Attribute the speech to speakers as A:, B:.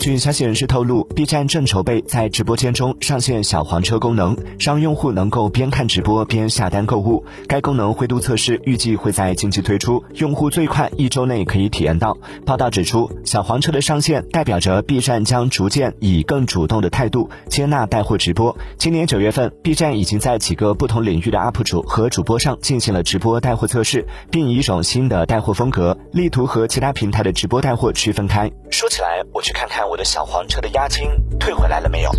A: 据消息人士透露，B 站正筹备在直播间中上线小黄车功能，让用户能够边看直播边下单购物。该功能灰度测试预计会在近期推出，用户最快一周内可以体验到。报道指出，小黄车的上线代表着 B 站将逐渐以更主动的态度接纳带货直播。今年九月份，B 站已经在几个不同领域的 UP 主和主播上进行了直播带货测试，并以一种新的带货风格，力图和其他平台的直播带货区分开。说起来，我去看看我的小黄车的押金退回来了没有。